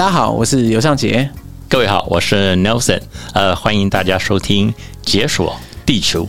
大家好，我是尤尚杰。各位好，我是 Nelson。呃，欢迎大家收听《解锁地球》。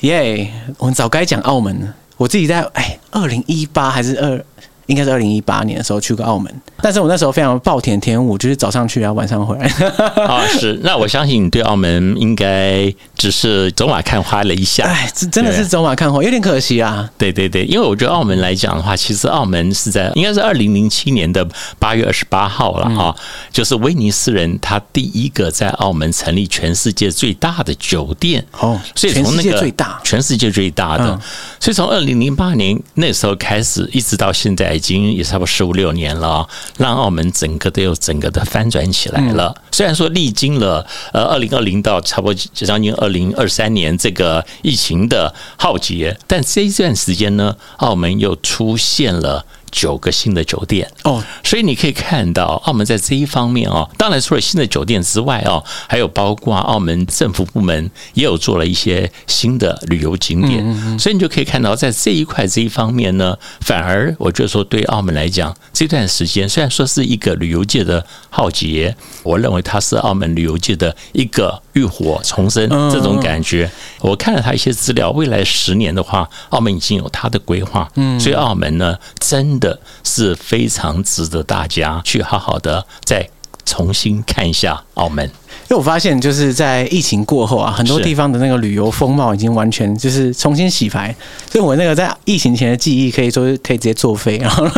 耶！Yeah, 我们早该讲澳门了。我自己在哎，二零一八还是二，应该是二零一八年的时候去过澳门。但是我那时候非常暴殄天物，就是早上去，然后晚上回来。啊，是。那我相信你对澳门应该只是走马看花了一下。哎，这真的是走马看花，有点可惜啊。对对对，因为我觉得澳门来讲的话，其实澳门是在应该是二零零七年的八月二十八号了哈，就是威尼斯人他第一个在澳门成立全世界最大的酒店哦，所以从那个最大，全世界最大的。所以从二零零八年那时候开始，一直到现在已经也差不多十五六年了。让澳门整个都有整个的翻转起来了。虽然说历经了呃二零二零到差不多将近二零二三年这个疫情的浩劫，但这一段时间呢，澳门又出现了。九个新的酒店。哦，所以你可以看到澳门在这一方面哦，当然除了新的酒店之外哦，还有包括澳门政府部门也有做了一些新的旅游景点，所以你就可以看到在这一块这一方面呢，反而我觉得说对澳门来讲，这段时间虽然说是一个旅游界的浩劫，我认为它是澳门旅游界的一个浴火重生这种感觉。我看了他一些资料，未来十年的话，澳门已经有它的规划，所以澳门呢真。真是非常值得大家去好好的再重新看一下澳门，因为我发现就是在疫情过后啊，很多地方的那个旅游风貌已经完全就是重新洗牌，所以我那个在疫情前的记忆可以说可以直接作废，然后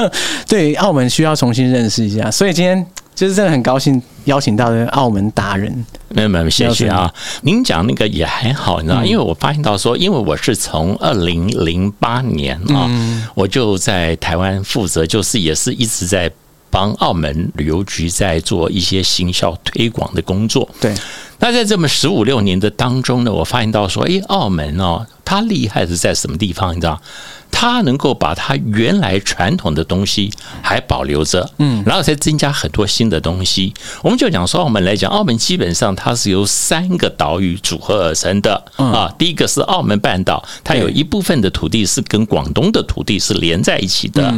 对澳门需要重新认识一下，所以今天。就是真的很高兴邀请到的澳门达人，没有没有，谢谢啊。您讲那个也还好，你知道，因为我发现到说，因为我是从二零零八年啊，我就在台湾负责，就是也是一直在帮澳门旅游局在做一些行销推广的工作。对，那在这么十五六年的当中呢，我发现到说，哎，澳门哦，它厉害是在什么地方？你知道？它能够把它原来传统的东西还保留着，嗯，然后才增加很多新的东西。我们就讲说，澳门来讲，澳门基本上它是由三个岛屿组合而成的啊。第一个是澳门半岛，它有一部分的土地是跟广东的土地是连在一起的。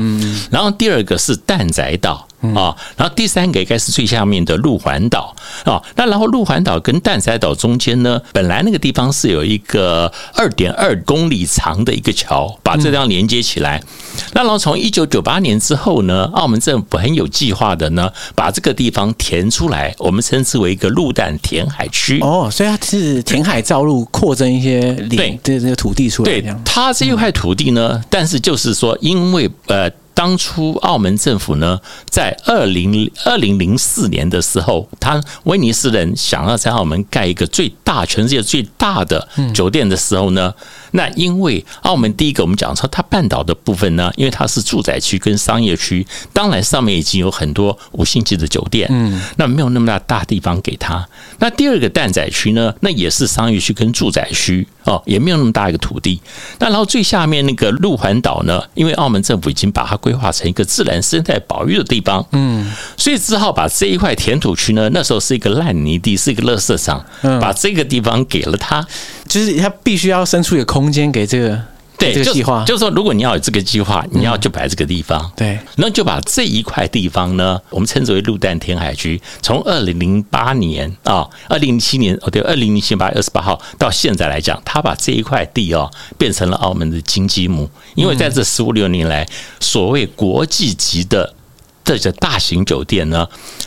然后第二个是蛋仔岛。啊，然后第三个应该是最下面的路环岛啊，那然后路环岛跟蛋仔岛中间呢，本来那个地方是有一个二点二公里长的一个桥，把这地方连接起来。那然后从一九九八年之后呢，澳门政府很有计划的呢，把这个地方填出来，我们称之为一个陆蛋填海区。哦，所以它是填海造陆，扩增一些对这个土地出来。对，它这一块土地呢，但是就是说，因为呃。当初澳门政府呢，在二零二零零四年的时候，他威尼斯人想要在澳门盖一个最大、全世界最大的酒店的时候呢，那因为澳门第一个我们讲说，它半岛的部分呢，因为它是住宅区跟商业区，当然上面已经有很多五星级的酒店，嗯，那没有那么大大地方给它。那第二个蛋仔区呢，那也是商业区跟住宅区哦，也没有那么大一个土地。那然后最下面那个路环岛呢，因为澳门政府已经把它规划成一个自然生态保育的地方，嗯，所以只好把这一块填土区呢，那时候是一个烂泥地，是一个垃圾场，把这个地方给了他，就是他必须要生出一个空间给这个。对，这个计划就是说，如果你要有这个计划，你要就摆这个地方。对，然后就把这一块地方呢，我们称之为陆淡填海区。从二零零八年啊，二零零七年哦，对，二零零七年八月二十八号到现在来讲，他把这一块地哦变成了澳门的金鸡母。因为在这十五六年来，所谓国际级的。这个大型酒店呢，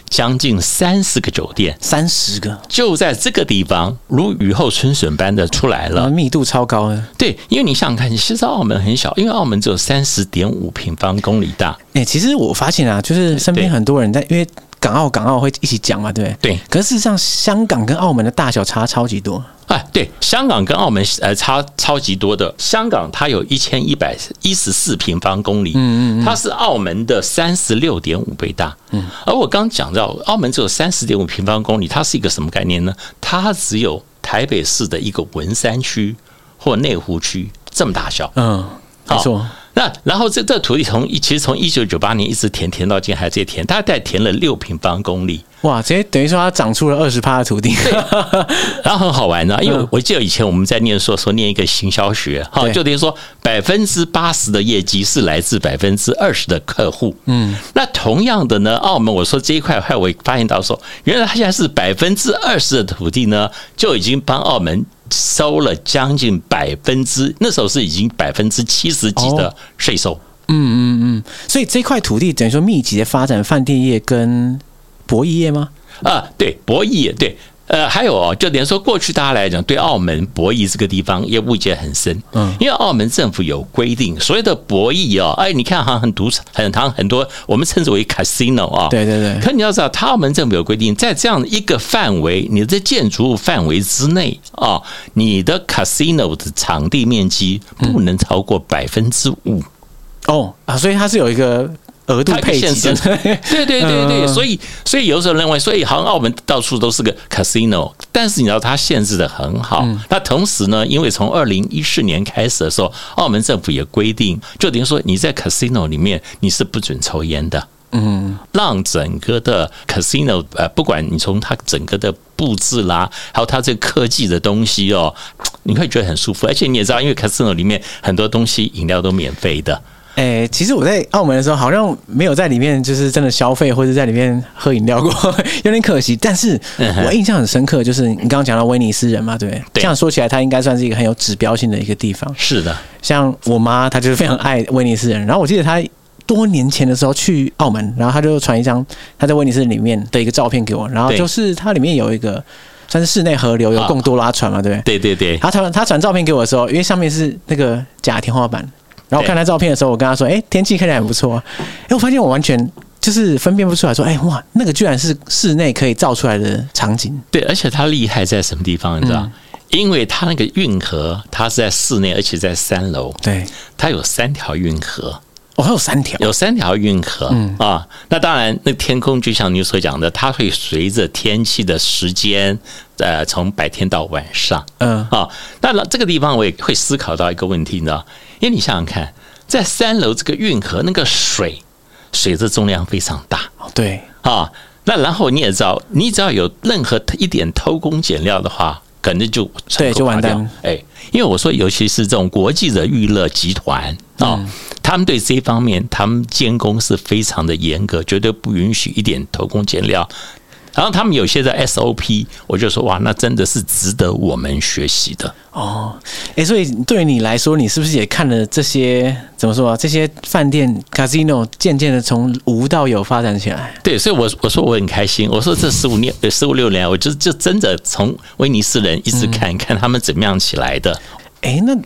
将近三十个酒店，三十个就在这个地方，如雨后春笋般的出来了，密度超高啊！对，因为你想想看，其实澳门很小，因为澳门只有三十点五平方公里大。哎，其实我发现啊，就是身边很多人在，因为港澳港澳会一起讲嘛，对不对。对可是事实上，香港跟澳门的大小差超级多。哎，对，香港跟澳门呃差超级多的。香港它有一千一百一十四平方公里，嗯嗯，它是澳门的三十六点五倍大。嗯，而我刚讲到澳门只有三十点五平方公里，它是一个什么概念呢？它只有台北市的一个文山区或内湖区这么大小。嗯，没错。那然后这这土地从其实从一九九八年一直填填到今还在填，大概填了六平方公里。哇，直接等于说它长出了二十趴的土地，然后很好玩的，因为我记得以前我们在念书的时候念一个行销学，哈，就等于说百分之八十的业绩是来自百分之二十的客户。嗯，那同样的呢，澳门我说这一块，后来我发现到说，原来它现在是百分之二十的土地呢，就已经帮澳门收了将近百分之，那时候是已经百分之七十几的税收。嗯嗯嗯，所以这块土地等于说密集的发展饭店业跟。博弈业吗？啊，对，博弈业，对，呃，还有哦，就等于说，过去大家来讲，对澳门博弈这个地方也误解很深，嗯，因为澳门政府有规定，所谓的博弈哦，哎，你看哈，很赌场，很堂很多，我们称之为 casino 啊，对对对。可你要知道，他澳门政府有规定，在这样一个范围，你的建筑物范围之内啊，你的 casino 的场地面积不能超过百分之五。哦啊，所以它是有一个。额度配限制，对对对对，所以所以有时候认为，所以好像澳门到处都是个 casino，但是你知道它限制的很好。那同时呢，因为从二零一四年开始的时候，澳门政府也规定，就等于说你在 casino 里面你是不准抽烟的。嗯，让整个的 casino 呃，不管你从它整个的布置啦，还有它这个科技的东西哦，你会觉得很舒服。而且你也知道，因为 casino 里面很多东西饮料都免费的。哎、欸，其实我在澳门的时候，好像没有在里面就是真的消费或者在里面喝饮料过，有点可惜。但是我印象很深刻，就是你刚刚讲到威尼斯人嘛，对不对？这样说起来，它应该算是一个很有指标性的一个地方。是的，像我妈，她就是非常爱威尼斯人。然后我记得她多年前的时候去澳门，然后她就传一张她在威尼斯里面的一个照片给我，然后就是它里面有一个算是室内河流，有贡多拉船嘛，对不对？对对对。她传她传照片给我的时候，因为上面是那个假天花板。然后看他照片的时候，我跟他说：“哎，天气看起来很不错啊。”哎，我发现我完全就是分辨不出来，说：“哎，哇，那个居然是室内可以照出来的场景。”对，而且它厉害在什么地方？你知道？嗯、因为它那个运河，它是在室内，而且在三楼。对，它有三条运河。哦，还有三条，有三条运河。嗯啊，那当然，那天空就像你所讲的，它会随着天气的时间，呃，从白天到晚上。嗯啊，那这个地方我也会思考到一个问题，你知道？因为你想想看，在三楼这个运河，那个水水的重量非常大，对啊。那然后你也知道，你只要有任何一点偷工减料的话，可能就对就完蛋。哎，因为我说，尤其是这种国际的娱乐集团啊，他们对这方面他们监工是非常的严格，绝对不允许一点偷工减料。然后他们有些的 SOP，我就说哇，那真的是值得我们学习的哦。哎，所以对于你来说，你是不是也看了这些怎么说啊？这些饭店 casino 渐渐的从无到有发展起来。对，所以我我说我很开心。我说这十五年、十五六年，我就就真的从威尼斯人一直看看他们怎么样起来的。哎，那。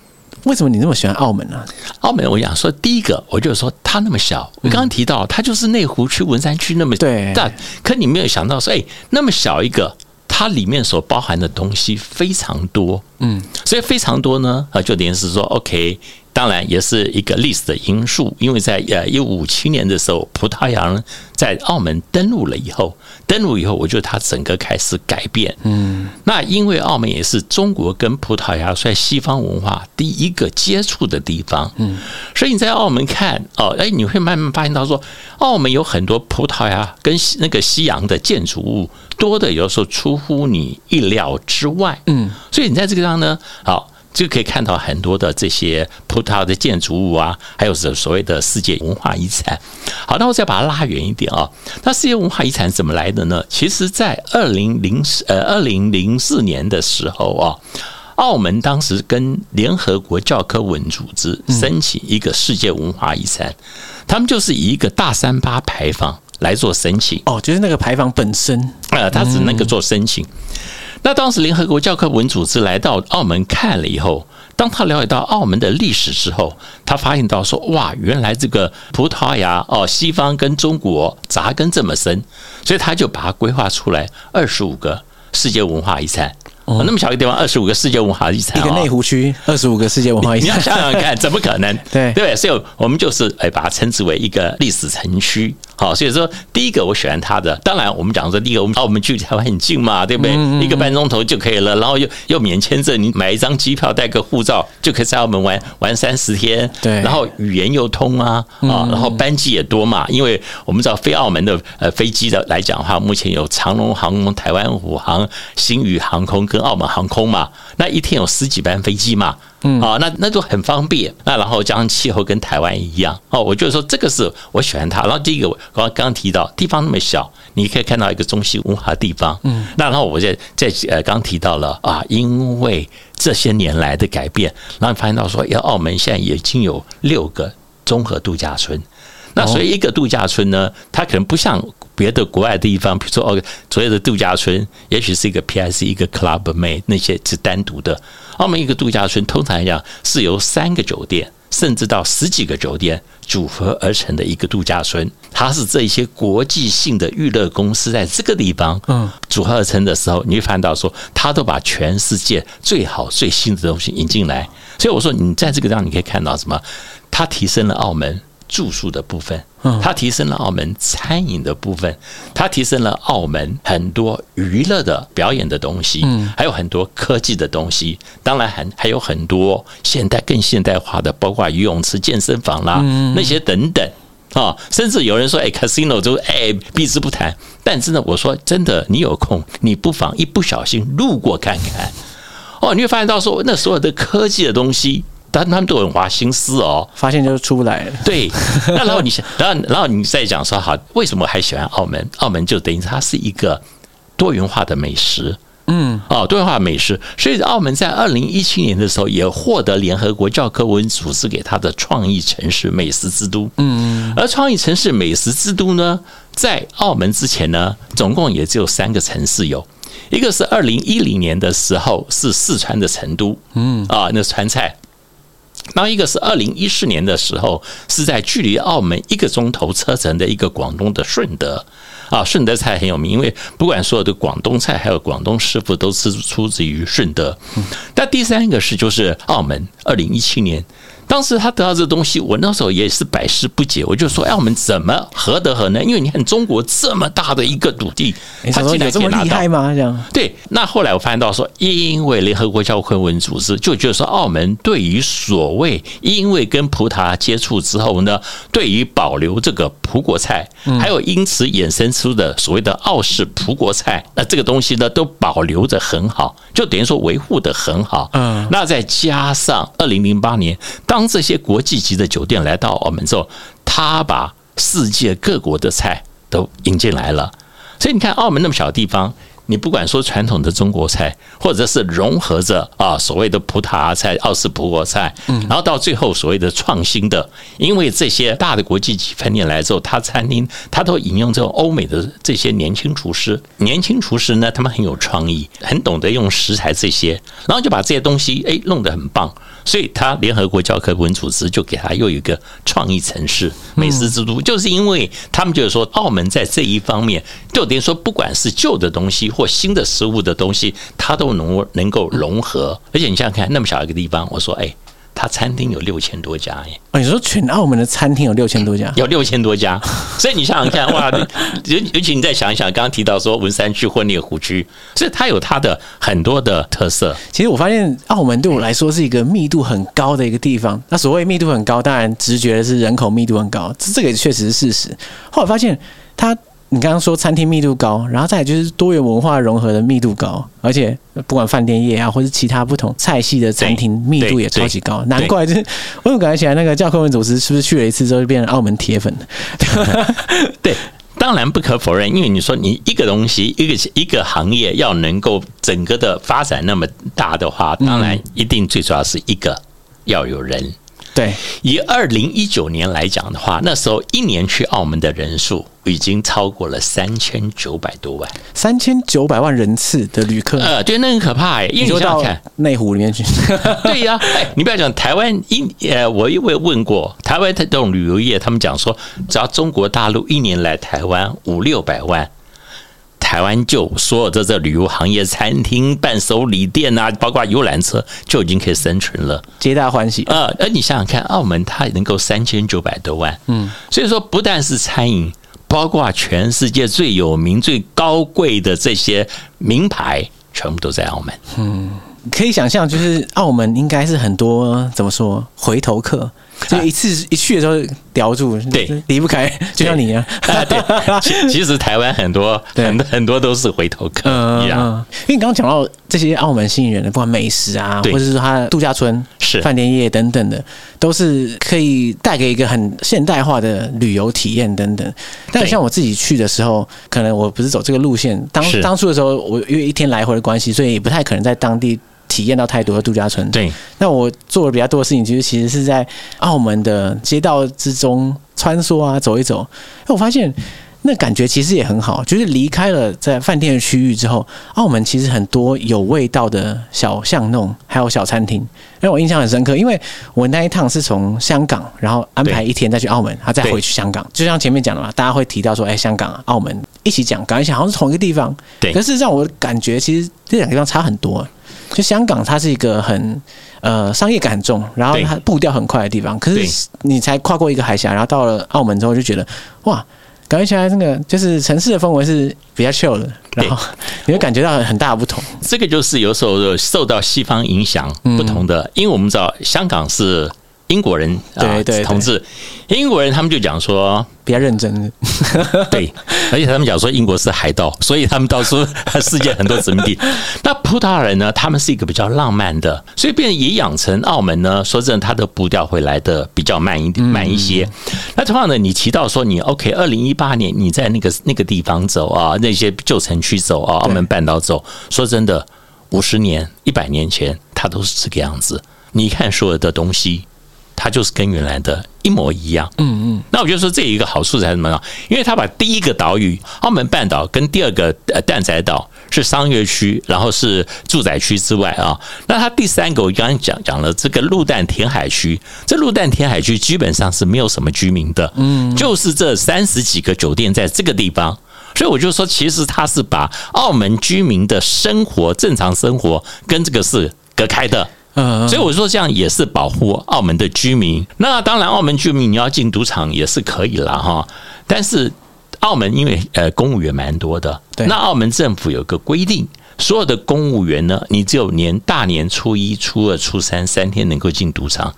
为什么你那么喜欢澳门呢？澳门，我想说，第一个，我就说它那么小。我刚刚提到，它就是内湖区、文山区那么大，可你没有想到说，哎，那么小一个，它里面所包含的东西非常多。嗯，所以非常多呢，啊，就等于是说，OK。当然也是一个历史的因素，因为在呃一五五七年的时候，葡萄牙人在澳门登陆了以后，登陆以后，我觉得它整个开始改变。嗯，那因为澳门也是中国跟葡萄牙在西方文化第一个接触的地方。嗯，所以你在澳门看哦，哎，你会慢慢发现到说，澳门有很多葡萄牙跟那个西洋的建筑物多的，有时候出乎你意料之外。嗯，所以你在这个地方呢，好。就可以看到很多的这些葡萄牙的建筑物啊，还有所所谓的世界文化遗产。好，那我再把它拉远一点啊。那世界文化遗产怎么来的呢？其实，在二零零四呃二零零四年的时候啊，澳门当时跟联合国教科文组织申请一个世界文化遗产，他们就是以一个大三巴牌坊来做申请。哦，就是那个牌坊本身，呃，他只能够做申请。那当时联合国教科文组织来到澳门看了以后，当他了解到澳门的历史之后，他发现到说：哇，原来这个葡萄牙哦，西方跟中国扎根这么深，所以他就把它规划出来二十五个世界文化遗产哦，那么小一个地方，二十五个世界文化遗产，一个内湖区，二十五个世界文化遗产，你要想想看，怎么可能？对对，所以我们就是哎，把它称之为一个历史城区。好，所以说第一个我喜欢它的，当然我们讲说第一个，我们澳门距离台湾很近嘛，对不对？一个半钟头就可以了，然后又又免签证，你买一张机票，带个护照就可以在澳门玩玩三十天。对，然后语言又通啊啊，然后班机也多嘛，因为我们知道飞澳门的呃飞机的来讲的话，目前有长龙航空、台湾虎航、星宇航空跟澳门航空嘛，那一天有十几班飞机嘛。嗯，啊，那那都很方便。那然后加上气候跟台湾一样，哦，我就说这个是我喜欢它。然后第一个，我刚刚提到地方那么小，你可以看到一个中西文化的地方。嗯，那然后我在在呃刚提到了啊，因为这些年来的改变，然后发现到说，要澳门现在已经有六个综合度假村。那所以一个度假村呢，它可能不像别的国外的地方，比如说哦，所有的度假村也许是一个 PS 一个 Club Med 那些是单独的。澳门一个度假村通常来讲是由三个酒店甚至到十几个酒店组合而成的一个度假村。它是这些国际性的娱乐公司在这个地方嗯组合而成的时候，你会看到说，它都把全世界最好最新的东西引进来。所以我说，你在这个地方你可以看到什么？它提升了澳门。住宿的部分，它提升了澳门餐饮的部分，它提升了澳门很多娱乐的表演的东西，还有很多科技的东西，当然还还有很多现代更现代化的，包括游泳池、健身房啦，那些等等啊，甚至有人说，哎，casino 就哎避之不谈。但是呢，我说真的，你有空，你不妨一不小心路过看看，哦，你会发现到说，那所有的科技的东西。但他们都很花心思哦，发现就出不来了。对，那然后你想，然后然后你再讲说，好，为什么还喜欢澳门？澳门就等于它是一个多元化的美食，嗯，哦，多元化美食。所以澳门在二零一七年的时候也获得联合国教科文组织给它的创意城市美食之都。嗯，而创意城市美食之都呢，在澳门之前呢，总共也只有三个城市有，一个是二零一零年的时候是四川的成都，嗯，啊，那川菜。然后一个是二零一四年的时候，是在距离澳门一个钟头车程的一个广东的顺德啊，顺德菜很有名，因为不管所有的广东菜，还有广东师傅都是出自于顺德。那第三个是就是澳门，二零一七年。当时他得到这东西，我那时候也是百思不解。我就说：“哎，我们怎么何德何能？因为你看中国这么大的一个土地，他竟然可以拿到，这么厉害吗？这样对。那后来我发现到说，因为联合国教科文组织就觉得说，澳门对于所谓因为跟葡萄牙接触之后呢，对于保留这个葡国菜，还有因此衍生出的所谓的澳式葡国菜，那这个东西呢都保留得很好，就等于说维护的很好。嗯，那再加上二零零八年当。当这些国际级的酒店来到澳门之后，他把世界各国的菜都引进来了。所以你看，澳门那么小的地方。你不管说传统的中国菜，或者是融合着啊所谓的葡萄牙菜、奥斯葡国菜，嗯，然后到最后所谓的创新的，因为这些大的国际级饭店来之后，他餐厅他都引用这种欧美的这些年轻厨师，年轻厨师呢，他们很有创意，很懂得用食材这些，然后就把这些东西哎弄得很棒，所以他联合国教科文组织就给他又一个创意城市、美食之都，就是因为他们就是说澳门在这一方面，就等于说不管是旧的东西。或新的食物的东西，它都能能够融合，而且你想想看，那么小一个地方，我说，哎，它餐厅有六千多家耶！哦，你说全澳门的餐厅有六千多家，有六千多家，所以你想想看，哇，尤尤其你再想一想，刚刚提到说文山区或内湖区，所以它有它的很多的特色。其实我发现，澳门对我来说是一个密度很高的一个地方。那所谓密度很高，当然直觉的是人口密度很高，这这个也确实是事实。后来发现它。你刚刚说餐厅密度高，然后再来就是多元文化融合的密度高，而且不管饭店业啊，或是其他不同菜系的餐厅密度也超级高，难怪就是我怎么感觉起来那个教科文组织是不是去了一次之后就变成澳门铁粉了？对，当然不可否认，因为你说你一个东西一个一个行业要能够整个的发展那么大的话，当然一定最主要是一个要有人。对，以二零一九年来讲的话，那时候一年去澳门的人数已经超过了三千九百多万，三千九百万人次的旅客，呃，对，那很可怕哎，因为你想想看，内湖里面去，对呀，哎，你不要讲台湾一，呃，我因为问过台湾的这种旅游业，他们讲说，只要中国大陆一年来台湾五六百万。台湾就所有的这旅游行业、餐厅、伴手礼店啊，包括游览车，就已经可以生存了，皆大欢喜。呃，而你想想看，澳门它能够三千九百多万，嗯，所以说不但是餐饮，包括全世界最有名、最高贵的这些名牌，全部都在澳门。嗯，可以想象，就是澳门应该是很多怎么说回头客。就一次一去的时候叼住，对，离不开，就像你一样。对，其其实台湾很多很多很多都是回头客一样。因为你刚刚讲到这些澳门吸引人的，不管美食啊，或者是说它的度假村、是饭店业等等的，都是可以带给一个很现代化的旅游体验等等。但像我自己去的时候，可能我不是走这个路线。当当初的时候，我因为一天来回的关系，所以也不太可能在当地。体验到太多的度假村。对，那我做的比较多的事情，其实其实是在澳门的街道之中穿梭啊，走一走。那我发现那感觉其实也很好，就是离开了在饭店的区域之后，澳门其实很多有味道的小巷弄，还有小餐厅，让我印象很深刻。因为我那一趟是从香港，然后安排一天再去澳门，然后再回去香港。就像前面讲的嘛，大家会提到说，哎，香港、澳门一起讲，感觉好像是同一个地方。对，可是让我感觉其实这两个地方差很多。就香港，它是一个很呃商业感很重，然后它步调很快的地方。可是你才跨过一个海峡，然后到了澳门之后，就觉得哇，感觉起来那个就是城市的氛围是比较 chill 的，然后 你会感觉到很大的不同。这个就是有时候受到西方影响不同的，嗯、因为我们知道香港是。英国人啊对同志，英国人他们就讲说比较认真，对，而且他们讲说英国是海盗，所以他们到处世界很多殖民地。那葡萄牙人呢，他们是一个比较浪漫的，所以变也养成澳门呢，说真的，他的步调会来的比较慢一点，慢一些。那同样的，你提到说你 OK，二零一八年你在那个那个地方走啊，那些旧城区走啊，澳门半岛走，说真的，五十年、一百年前，它都是这个样子。你看所有的东西。它就是跟原来的一模一样，嗯嗯。那我就说这一个好处是什么呢？因为它把第一个岛屿澳门半岛跟第二个呃蛋仔岛是商业区，然后是住宅区之外啊，那它第三个我刚刚讲讲了这个陆蛋填海区，这陆蛋填海区基本上是没有什么居民的，嗯，就是这三十几个酒店在这个地方，所以我就说其实它是把澳门居民的生活正常生活跟这个是隔开的。嗯，所以我说这样也是保护澳门的居民。那当然，澳门居民你要进赌场也是可以了哈。但是澳门因为呃公务员蛮多的，那澳门政府有个规定，所有的公务员呢，你只有年大年初一、初二、初三三天能够进赌场，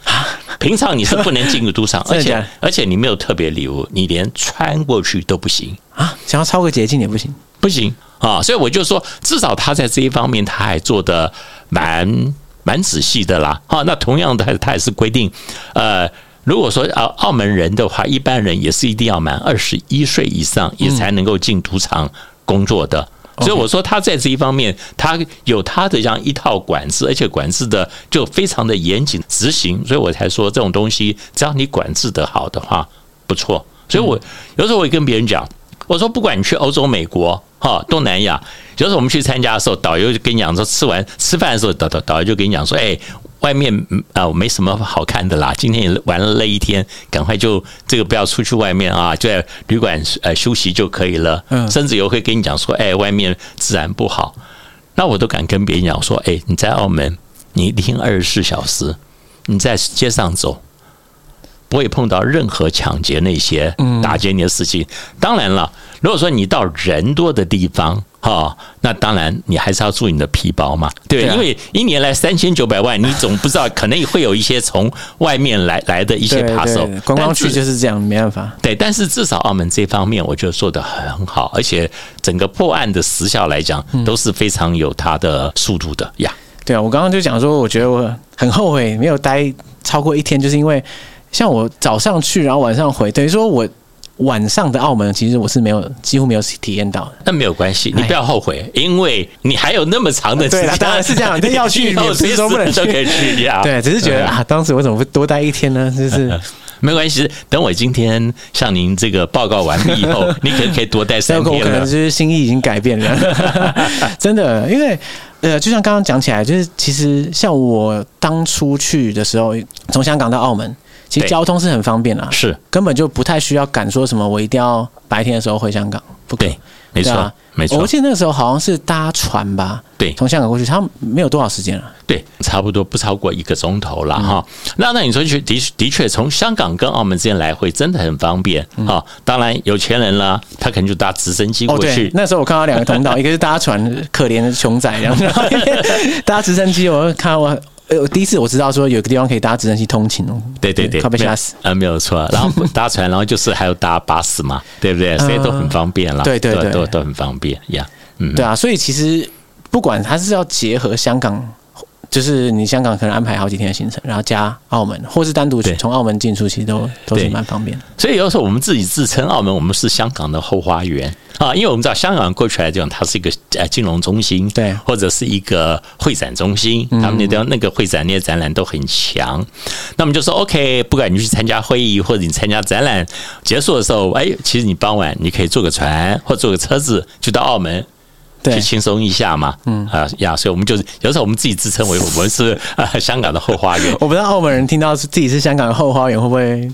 平常你是不能进入赌场，而且而且你没有特别礼物，你连穿过去都不行啊，想要超个捷径也不行，不行啊。所以我就说，至少他在这一方面他还做的蛮。蛮仔细的啦，哈，那同样的，他也是规定，呃，如果说啊，澳门人的话，一般人也是一定要满二十一岁以上，也才能够进赌场工作的。所以我说他在这一方面，他有他的这样一套管制，而且管制的就非常的严谨执行。所以我才说这种东西，只要你管制得好的话，不错。所以我有时候我也跟别人讲，我说不管你去欧洲、美国。哈，东南亚，就是我们去参加的时候，导游就跟你讲说，吃完吃饭的时候，导导导游就跟你讲说，哎，外面啊没什么好看的啦，今天也玩了一天，赶快就这个不要出去外面啊，就在旅馆呃休息就可以了。嗯，甚至有会跟你讲说，哎，外面治安不好，那我都敢跟别人讲说，哎，你在澳门，你一天二十四小时，你在街上走。不会碰到任何抢劫那些打劫你的事情。当然了，如果说你到人多的地方，哈，那当然你还是要注意你的皮包嘛，对，因为一年来三千九百万，你总不知道可能会有一些从外面来来的一些扒手。观光区就是这样，没办法。对，但是至少澳门这方面，我觉得做得很好，而且整个破案的时效来讲，都是非常有它的速度的呀。对啊，我刚刚就讲说，我觉得我很后悔没有待超过一天，就是因为。像我早上去，然后晚上回，等于说我晚上的澳门，其实我是没有几乎没有体验到的。那没有关系，你不要后悔，因为你还有那么长的时间。对，当然是这样，要去免费都不能都可以去呀。对，只是觉得啊，当时我怎么会多待一天呢？就是 没关系，等我今天向您这个报告完毕以后，你可可以多待三天。我可能就是心意已经改变了，真的，因为呃，就像刚刚讲起来，就是其实像我当初去的时候，从香港到澳门。其实交通是很方便啦，是根本就不太需要赶说什么，我一定要白天的时候回香港，不可以，没错。没错。我记得那个时候好像是搭船吧，对，从香港过去，他没有多少时间了，对，差不多不超过一个钟头了哈。那那你说去的的确从香港跟澳门之间来回真的很方便啊。当然有钱人啦，他可能就搭直升机过去。那时候我看到两个通道，一个是搭船，可怜的穷仔这样，搭直升机，我看我。我第一次我知道说有个地方可以搭直升机通勤哦，对对对，快被吓死啊，没有错。然后 搭船，然后就是还有搭巴士嘛，对不对？所以都很方便啦，对对对，都都很方便呀。嗯，对啊，所以其实不管它是要结合香港。就是你香港可能安排好几天的行程，然后加澳门，或是单独从澳门进出，其实都都是蛮方便的。所以有时候我们自己自称澳门，我们是香港的后花园啊，因为我们知道香港过去来讲，它是一个呃金融中心，对，或者是一个会展中心，他们那边那个会展那些展览都很强。那么就说 OK，不管你去参加会议或者你参加展览结束的时候，哎，其实你傍晚你可以坐个船或坐个车子就到澳门。去轻松一下嘛，嗯啊呀，所以我们就是有时候我们自己自称为我们是啊香港的后花园。我不知道澳门人听到是自己是香港的后花园会不会？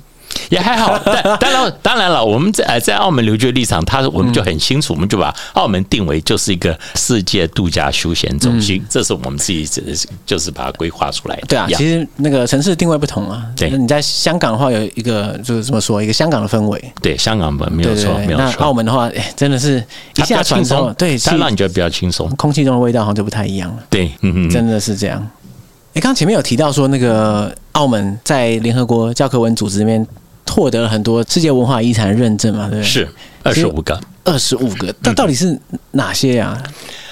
也还好，但 当然当然了，我们在在澳门留学立场，他我们就很清楚，我们就把澳门定为就是一个世界度假休闲中心，这是我们自己就是把它规划出来的。对啊，其实那个城市定位不同啊。对，你在香港的话有一个就是怎么说，一个香港的氛围。对，香港没有错，没有错。那澳门的话，哎，真的是一下轻松，对，它让你觉得比较轻松，空气中的味道好像就不太一样了。对，嗯嗯，真的是这样。哎，刚刚前面有提到说那个澳门在联合国教科文组织里面。获得了很多世界文化遗产认证嘛？对，是二十五个，二十五个，那到底是哪些呀？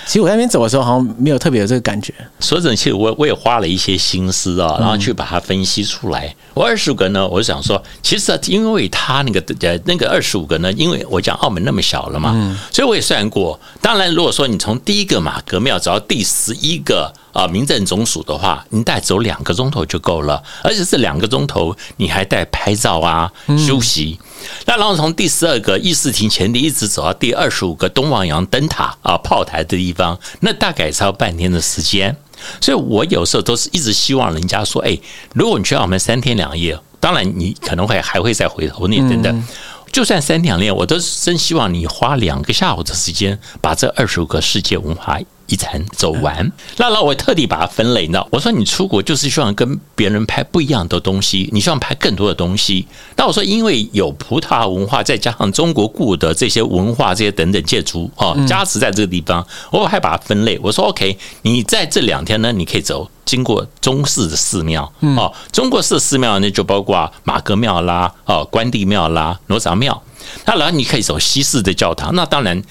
其实我在那边走的时候，好像没有特别有这个感觉。说真的，其实我我也花了一些心思啊，然后去把它分析出来。我二十五个呢，我就想说，其实因为它那个呃那个二十五个呢，因为我讲澳门那么小了嘛，所以我也算过。当然，如果说你从第一个马格庙走到第十一个啊民政总署的话，你带走两个钟头就够了，而且这两个钟头你还带拍照啊休息。那然后从第十二个议事亭前地一直走到第二十五个东望洋灯塔啊炮台的地方，那大概超半天的时间。所以我有时候都是一直希望人家说，哎，如果你去澳门三天两夜，当然你可能会还会再回头那等等，就算三天两夜，我都是真希望你花两个下午的时间把这二十五个世界文化。遗产走完，那那我特地把它分类。你知道，我说你出国就是希望跟别人拍不一样的东西，你希望拍更多的东西。那我说，因为有葡萄牙文化，再加上中国固的这些文化、这些等等建筑哦，加持在这个地方，我还把它分类。我说，OK，你在这两天呢，你可以走经过中式的寺庙哦，中国式的寺庙呢就包括马革庙啦、哦关帝庙啦、哪吒庙。那然后你可以走西式的教堂，那当然。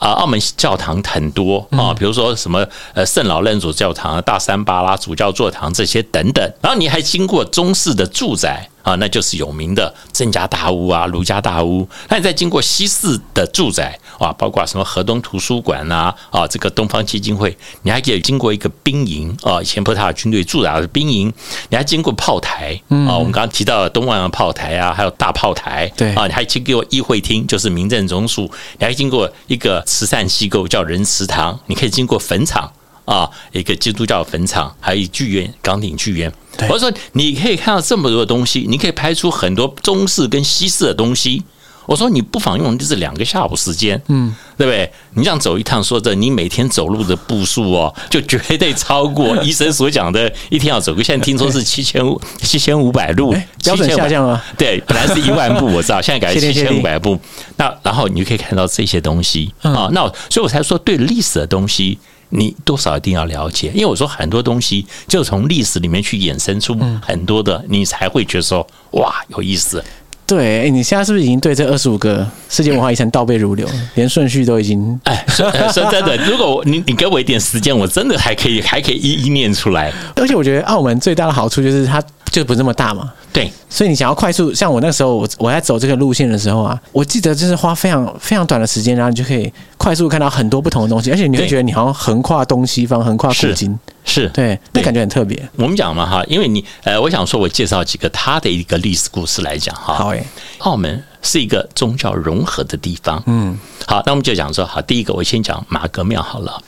啊，澳门教堂很多啊，比如说什么呃圣老任主教堂、大三巴拉主教座堂这些等等，然后你还经过中式的住宅。啊，那就是有名的郑家大屋啊，卢家大屋。那你再经过西式的住宅啊，包括什么河东图书馆呐，啊，这个东方基金会，你还可以经过一个兵营啊，以前葡萄牙军队驻扎的兵营，你还经过炮台啊，我们刚刚提到的东望洋炮台啊，还有大炮台，对啊，你还经过议会厅，就是民政总署，你还经过一个慈善机构叫仁慈堂，你可以经过坟场。啊，一个基督教坟场，还有剧院，岗顶剧院。我说你可以看到这么多的东西，你可以拍出很多中式跟西式的东西。我说你不妨用就是两个下午时间，嗯，对不对？你这样走一趟，说这你每天走路的步数哦，就绝对超过 医生所讲的一天要走个。现在听说是七千五七千五百路，标准下降了。对，本来是一万步，我知道，现在改成七千五百步。那然后你就可以看到这些东西啊。那所以我才说，对历史的东西。你多少一定要了解，因为我说很多东西就从历史里面去衍生出很多的，你才会觉得说哇有意思。对，哎，你现在是不是已经对这二十五个世界文化遗产倒背如流，连顺序都已经？哎，说说真的，如果你你给我一点时间，我真的还可以还可以一一念出来。而且我觉得澳门最大的好处就是它就不是那么大嘛。对，所以你想要快速，像我那时候我我在走这个路线的时候啊，我记得就是花非常非常短的时间，然后你就可以快速看到很多不同的东西，而且你会觉得你好像横跨东西方，横跨古今，是对，那感觉很特别。我们讲嘛哈，因为你呃，我想说我介绍几个他的一个历史故事来讲哈。好诶，澳门是一个宗教融合的地方。嗯，好，那我们就讲说好，第一个我先讲马革庙好了。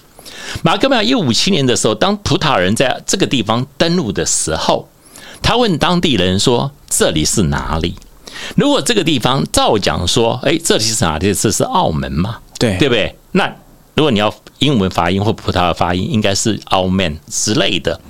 马革庙一五七年的时候，当葡萄牙人在这个地方登陆的时候。他问当地人说：“这里是哪里？”如果这个地方照讲说：“哎，这里是哪里？这是澳门嘛？”对，对不对？那如果你要英文发音或葡萄牙发音，应该是 Aumen 之类的。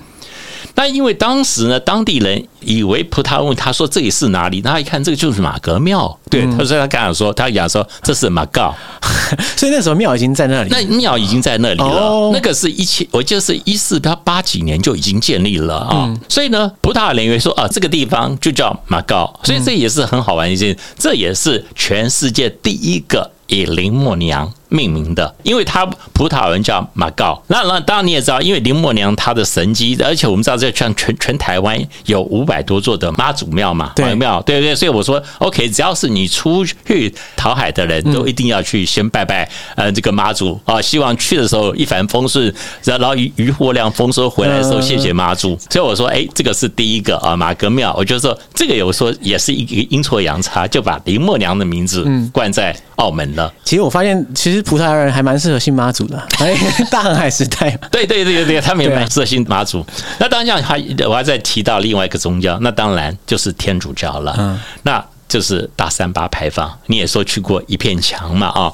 那因为当时呢，当地人以为葡萄牙问他说这里是哪里？那他一看这个就是马格庙，对，他说他刚想说他讲说这是马告，所以那时候庙已经在那里，那庙已经在那里了。哦、那个是一千，我记得是一四八八几年就已经建立了啊。嗯、所以呢，葡萄牙人以为说啊，这个地方就叫马告，所以这也是很好玩的一件，这也是全世界第一个以林默娘。命名的，因为他葡萄牙人叫马告。那那当然你也知道，因为林默娘她的神机，而且我们知道这像全全台湾有五百多座的妈祖庙嘛，对庙，对对。所以我说，OK，只要是你出去讨海的人都一定要去先拜拜，呃，这个妈祖啊，希望去的时候一帆风顺，然后渔渔获量丰收，回来的时候谢谢妈祖。所以我说，哎，这个是第一个啊，马格庙。我就说这个有说也是一个阴错阳差，就把林默娘的名字冠在澳门了。其实我发现，其实。葡萄牙人还蛮适合信妈祖的，哎，大航海时代，对对对对，他们也蛮适合信妈祖。那当然还我还在提到另外一个宗教，那当然就是天主教了。嗯，那就是大三巴牌坊，你也说去过一片墙嘛啊？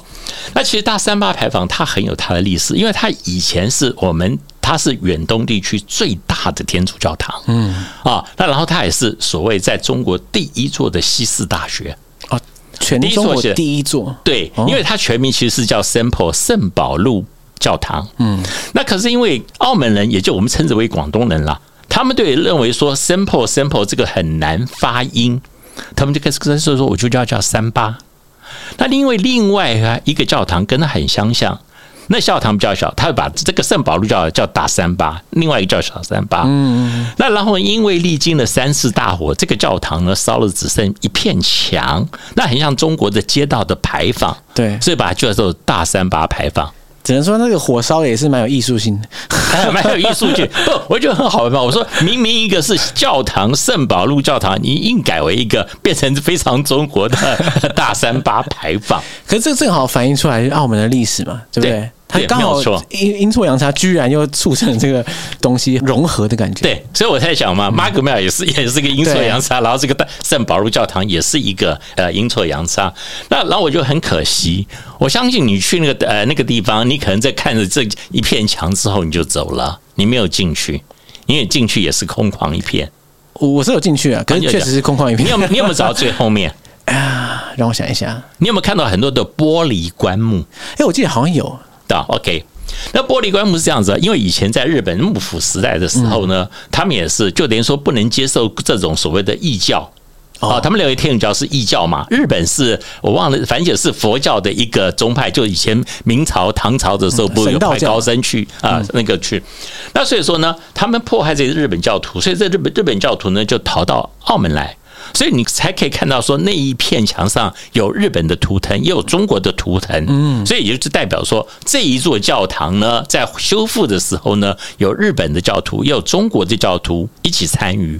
那其实大三巴牌坊它很有它的历史，因为它以前是我们它是远东地区最大的天主教堂，嗯啊，那然后它也是所谓在中国第一座的西式大学。全中国第一座，对，因为它全名其实是叫 Saint Paul 圣保禄教堂。嗯，那可是因为澳门人，也就我们称之为广东人啦，他们对认为说 Saint Paul 这个很难发音，他们就开始跟说说，我就叫叫三八。那因为另外啊一个教堂跟它很相像。那教堂比较小，他会把这个圣保禄叫叫大三巴，另外一个叫小三巴。嗯，那然后因为历经了三次大火，这个教堂呢烧了只剩一片墙，那很像中国的街道的牌坊。对，所以把它叫做大三巴牌坊。只能说那个火烧也是蛮有艺术性的，蛮有艺术性。不，我觉得很好玩嘛。我说明明一个是教堂圣保禄教堂，你硬改为一个变成非常中国的大三巴牌坊。可是这正好反映出来澳门的历史嘛，对不对？对他刚好阴阴错阳差，居然又促成这个东西融合的感觉。对，所以我在想嘛，妈阁庙也是也是个阴错阳差，然后这个圣保禄教堂也是一个呃阴错阳差。那然后我就很可惜，我相信你去那个呃那个地方，你可能在看着这一片墙之后你就走了，你没有进去，因为进去也是空旷一片。我是有进去啊，可是确实是空旷一片。你有你有没有找到最后面 啊？让我想一下，你有没有看到很多的玻璃棺木？哎，我记得好像有。OK，那玻璃棺木是这样子，因为以前在日本幕府时代的时候呢，他们也是就等于说不能接受这种所谓的异教啊，他们认为天主教是异教嘛。日本是我忘了，反正也是佛教的一个宗派，就以前明朝、唐朝的时候不是有派高僧去啊那个去，那所以说呢，他们迫害这些日本教徒，所以这日本日本教徒呢就逃到澳门来。所以你才可以看到说那一片墙上有日本的图腾，也有中国的图腾。嗯，所以也就是代表说这一座教堂呢，在修复的时候呢，有日本的教徒，也有中国的教徒一起参与，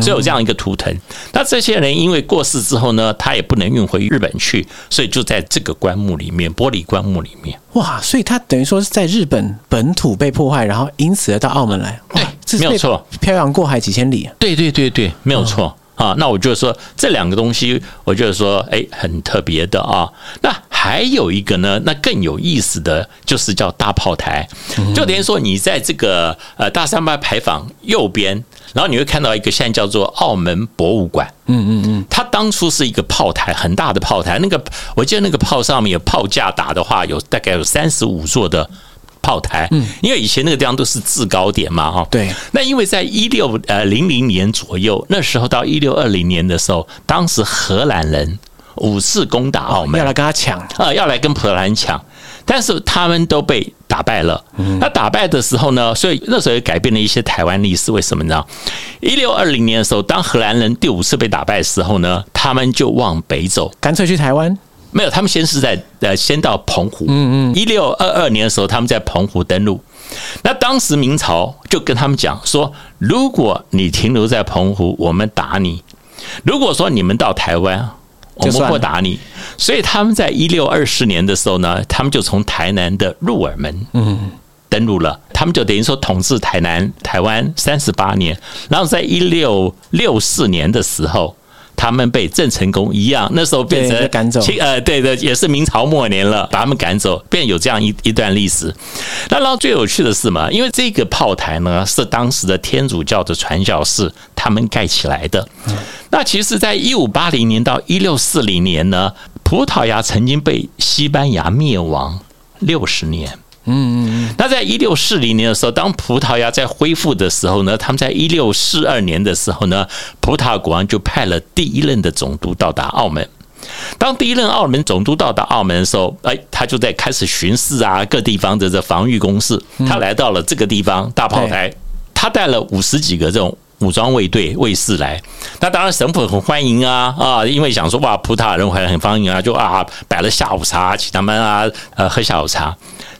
所以有这样一个图腾。那这些人因为过世之后呢，他也不能运回日本去，所以就在这个棺木里面，玻璃棺木里面。哇，所以他等于说是在日本本土被破坏，然后因此而到澳门来。对，没有错，漂洋过海几千里。对对对对，没有错。啊，那我就说这两个东西，我就说，哎，很特别的啊。那还有一个呢，那更有意思的就是叫大炮台，就等于说你在这个呃大三巴牌坊右边，然后你会看到一个现在叫做澳门博物馆。嗯嗯嗯，它当初是一个炮台，很大的炮台，那个我记得那个炮上面有炮架打的话，有大概有三十五座的。炮台，嗯，因为以前那个地方都是制高点嘛，哈，对。那因为在一六呃零零年左右，那时候到一六二零年的时候，当时荷兰人五次攻打澳门，要来跟他抢啊，要来跟葡萄牙人抢，但是他们都被打败了。那打败的时候呢，所以那时候也改变了一些台湾历史。为什么呢？一六二零年的时候，当荷兰人第五次被打败的时候呢，他们就往北走，干脆去台湾。没有，他们先是在呃，先到澎湖。嗯嗯，一六二二年的时候，他们在澎湖登陆。那当时明朝就跟他们讲说，如果你停留在澎湖，我们打你；如果说你们到台湾，我们不打你。所以他们在一六二四年的时候呢，他们就从台南的鹿耳门嗯登陆了。他们就等于说统治台南台湾三十八年。然后在一六六四年的时候。他们被郑成功一样，那时候变成赶走，呃，对的，也是明朝末年了，把他们赶走，便有这样一一段历史。那然后最有趣的是嘛，因为这个炮台呢是当时的天主教的传教士他们盖起来的。那其实，在一五八零年到一六四零年呢，葡萄牙曾经被西班牙灭亡六十年。嗯嗯嗯。那在一六四零年的时候，当葡萄牙在恢复的时候呢，他们在一六四二年的时候呢，葡萄牙国王就派了第一任的总督到达澳门。当第一任澳门总督到达澳门的时候，哎，他就在开始巡视啊，各地方的这防御工事。他来到了这个地方大炮台，他带了五十几个这种。武装卫队卫士来，那当然神父很欢迎啊啊，因为想说哇，葡萄牙人还很欢迎啊，就啊摆了下午茶，请他们啊呃喝下午茶。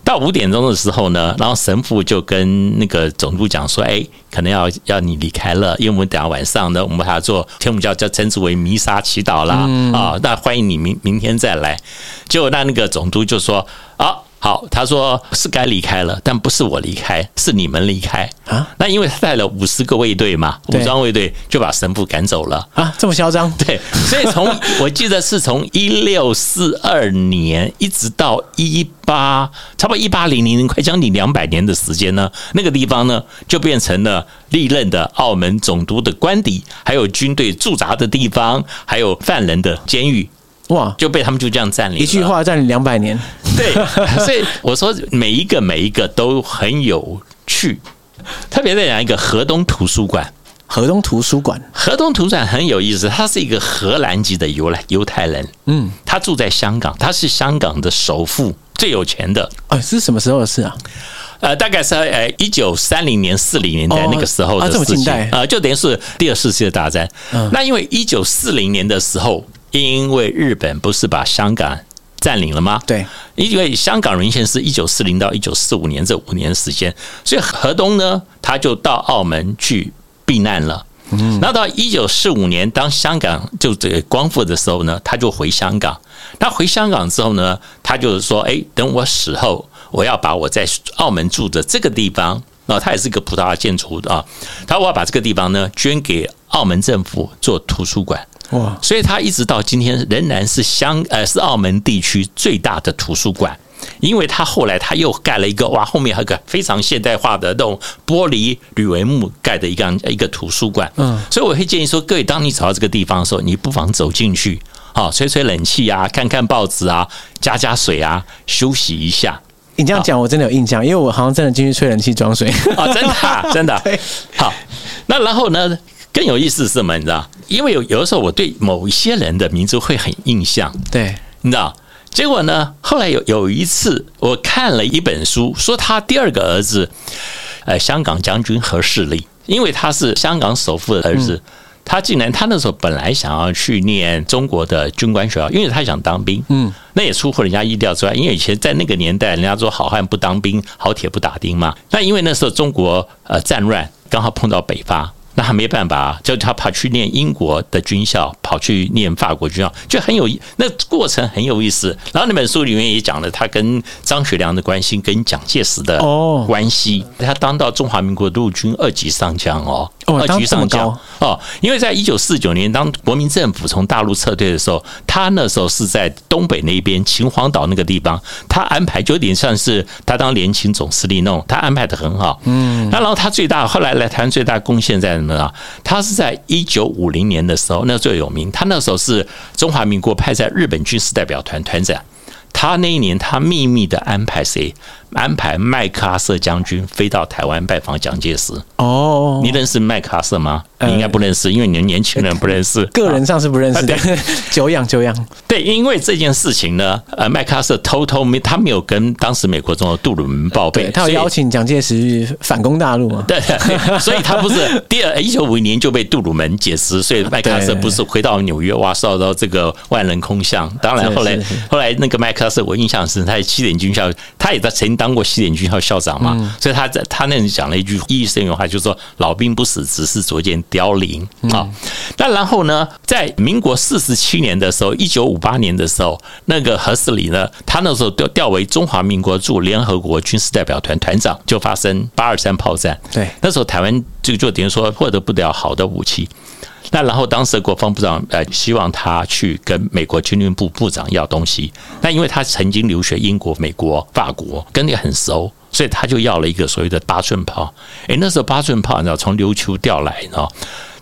到五点钟的时候呢，然后神父就跟那个总督讲说，哎，可能要要你离开了，因为我们等下晚上呢，我们还要做天主教叫称之为弥撒祈祷啦啊，那欢迎你明明天再来。结果那那个总督就说啊。好，他说是该离开了，但不是我离开，是你们离开啊。那因为他带了五十个卫队嘛，武装卫队就把神父赶走了啊，这么嚣张？对，所以从 我记得是从一六四二年一直到一八，差不多一八零零年，快将近两百年的时间呢，那个地方呢就变成了历任的澳门总督的官邸，还有军队驻扎的地方，还有犯人的监狱。哇！就被他们就这样占领，一句话占领两百年。对，所以我说每一个每一个都很有趣。特别在讲一个河东图书馆，河东图书馆，河东图书馆很有意思。他是一个荷兰籍的犹来犹太人，嗯，他住在香港，他是香港的首富，最有钱的。哎，是什么时候的事啊？呃，大概是呃一九三零年、四零年代那个时候的事情。呃，就等于是第二次世界大战。那因为一九四零年的时候。因为日本不是把香港占领了吗？对，因为香港沦陷是一九四零到一九四五年这五年时间，所以何东呢，他就到澳门去避难了。嗯，然后到一九四五年，当香港就这个光复的时候呢，他就回香港。他回香港之后呢，他就是说：“哎，等我死后，我要把我在澳门住的这个地方，啊，他也是个葡萄牙建筑的啊，他我要把这个地方呢捐给澳门政府做图书馆。”哇！所以它一直到今天仍然是香呃是澳门地区最大的图书馆，因为他后来他又盖了一个哇，后面还有个非常现代化的那种玻璃铝帷幕盖的一个一个图书馆。嗯，所以我会建议说，各位当你走到这个地方的时候，你不妨走进去，好吹吹冷气啊，看看报纸啊，加加水啊，休息一下。你这样讲我真的有印象，因为我好像真的进去吹冷气装水啊，真的真的。好，那然后呢？更有意思是什么？你知道？因为有有的时候我对某一些人的名字会很印象，对，你知道？结果呢，后来有有一次我看了一本书，说他第二个儿子，呃，香港将军何世礼，因为他是香港首富的儿子，他竟然他那时候本来想要去念中国的军官学校，因为他想当兵，嗯，那也出乎人家意料之外，因为以前在那个年代，人家说好汉不当兵，好铁不打钉嘛。那因为那时候中国呃战乱，刚好碰到北伐。那他没办法，就他跑去念英国的军校，跑去念法国军校，就很有那过程很有意思。然后那本书里面也讲了他跟张学良的关系，跟蒋介石的关系。他当到中华民国陆军二级上将哦。二级上将哦，因为在一九四九年，当国民政府从大陆撤退的时候，他那时候是在东北那边秦皇岛那个地方，他安排就有点像是他当联勤总司令那种，他安排的很好。嗯，那然后他最大后来来台湾最大贡献在他是在一九五零年的时候，那最有名，他那时候是中华民国派在日本军事代表团团长，他那一年他秘密的安排谁？安排麦克阿瑟将军飞到台湾拜访蒋介石。哦，你认识麦克阿瑟吗？你应该不认识，因为你们年轻人不认识。个人上是不认识的。久仰久仰。对，因为这件事情呢，呃，麦克阿瑟偷偷没，他没有跟当时美国总统杜鲁门报备。他有邀请蒋介石反攻大陆嘛？对，所以他不是第二一九五一年就被杜鲁门解职，所以麦克阿瑟不是回到纽约哇，受到这个万人空巷。当然后来后来那个麦克阿瑟，我印象是他在西点军校，他也在曾经当过西点军校校长嘛，所以他在他那里讲了一句意义深远的话，就是说老兵不死，只是逐渐凋零啊。那然后呢，在民国四十七年的时候，一九五八年的时候，那个何世礼呢，他那时候调调为中华民国驻联合国军事代表团团长，就发生八二三炮战。对，那时候台湾就就等于说获得不了好的武器。那然后当时的国防部长呃希望他去跟美国军令部部长要东西，那因为他曾经留学英国、美国、法国，跟那个很熟，所以他就要了一个所谓的八寸炮。诶，那时候八寸炮你知道从琉球调来，你知道，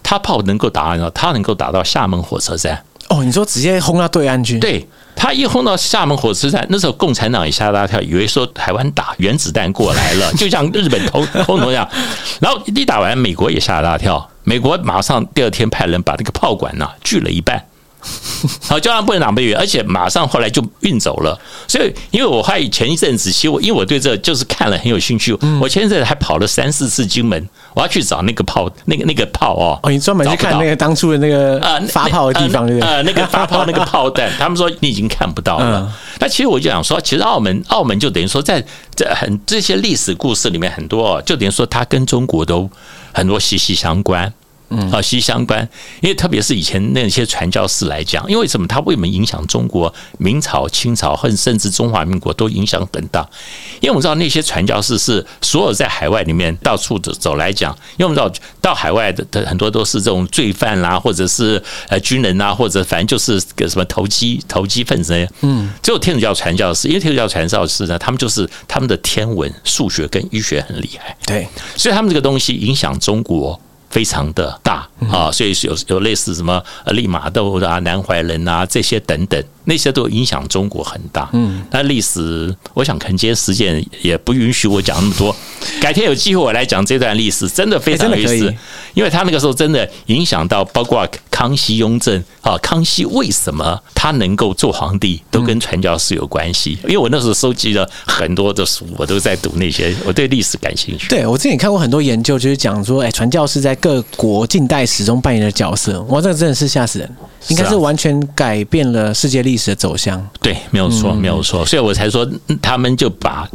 他炮能够打，你知道，他能够打到厦门火车站。哦，你说直接轰到对岸去？对。他一轰到厦门火车站，那时候共产党也吓大跳，以为说台湾打原子弹过来了，就像日本轰轰一样。然后一打完，美国也吓大跳，美国马上第二天派人把这个炮管呢锯了一半。好，交通部长不远，而且马上后来就运走了。所以，因为我还前一阵子，其实我因为我对这就是看了很有兴趣，我前一阵子还跑了三四次金门，我要去找那个炮，那个那个炮哦。哦，你专门去看那个当初的那个呃发炮的地方，对不对？呃，那个发炮那个炮弹，他们说你已经看不到了。那其实我就想说，其实澳门澳门就等于说，在这很这些历史故事里面，很多就等于说它跟中国都很多息息相关。嗯，啊，息息相关，因为特别是以前那些传教士来讲，因为什么？他为什么影响中国？明朝、清朝，或甚至中华民国都影响很大。因为我们知道那些传教士是所有在海外里面到处走走来讲，因为我们知道到海外的很多都是这种罪犯啦，或者是呃军人呐，或者反正就是个什么投机投机分子。嗯，只有天主教传教士，因为天主教传教士呢，他们就是他们的天文、数学跟医学很厉害，对，所以他们这个东西影响中国。非常的大啊，所以有有类似什么利玛窦啊、南怀仁啊这些等等。那些都影响中国很大，嗯，那历史，我想可能今天时间也不允许我讲那么多，改天有机会我来讲这段历史，真的非常有意思，因为他那个时候真的影响到包括康熙、雍正啊，康熙为什么他能够做皇帝，都跟传教士有关系。因为我那时候收集了很多的书，我都在读那些，我对历史感兴趣。对，我之前也看过很多研究，就是讲说，哎，传教士在各国近代史中扮演的角色，哇，这个真的是吓死人。应该是完全改变了世界历史的走向。对，没有错，没有错。所以我才说，他们就把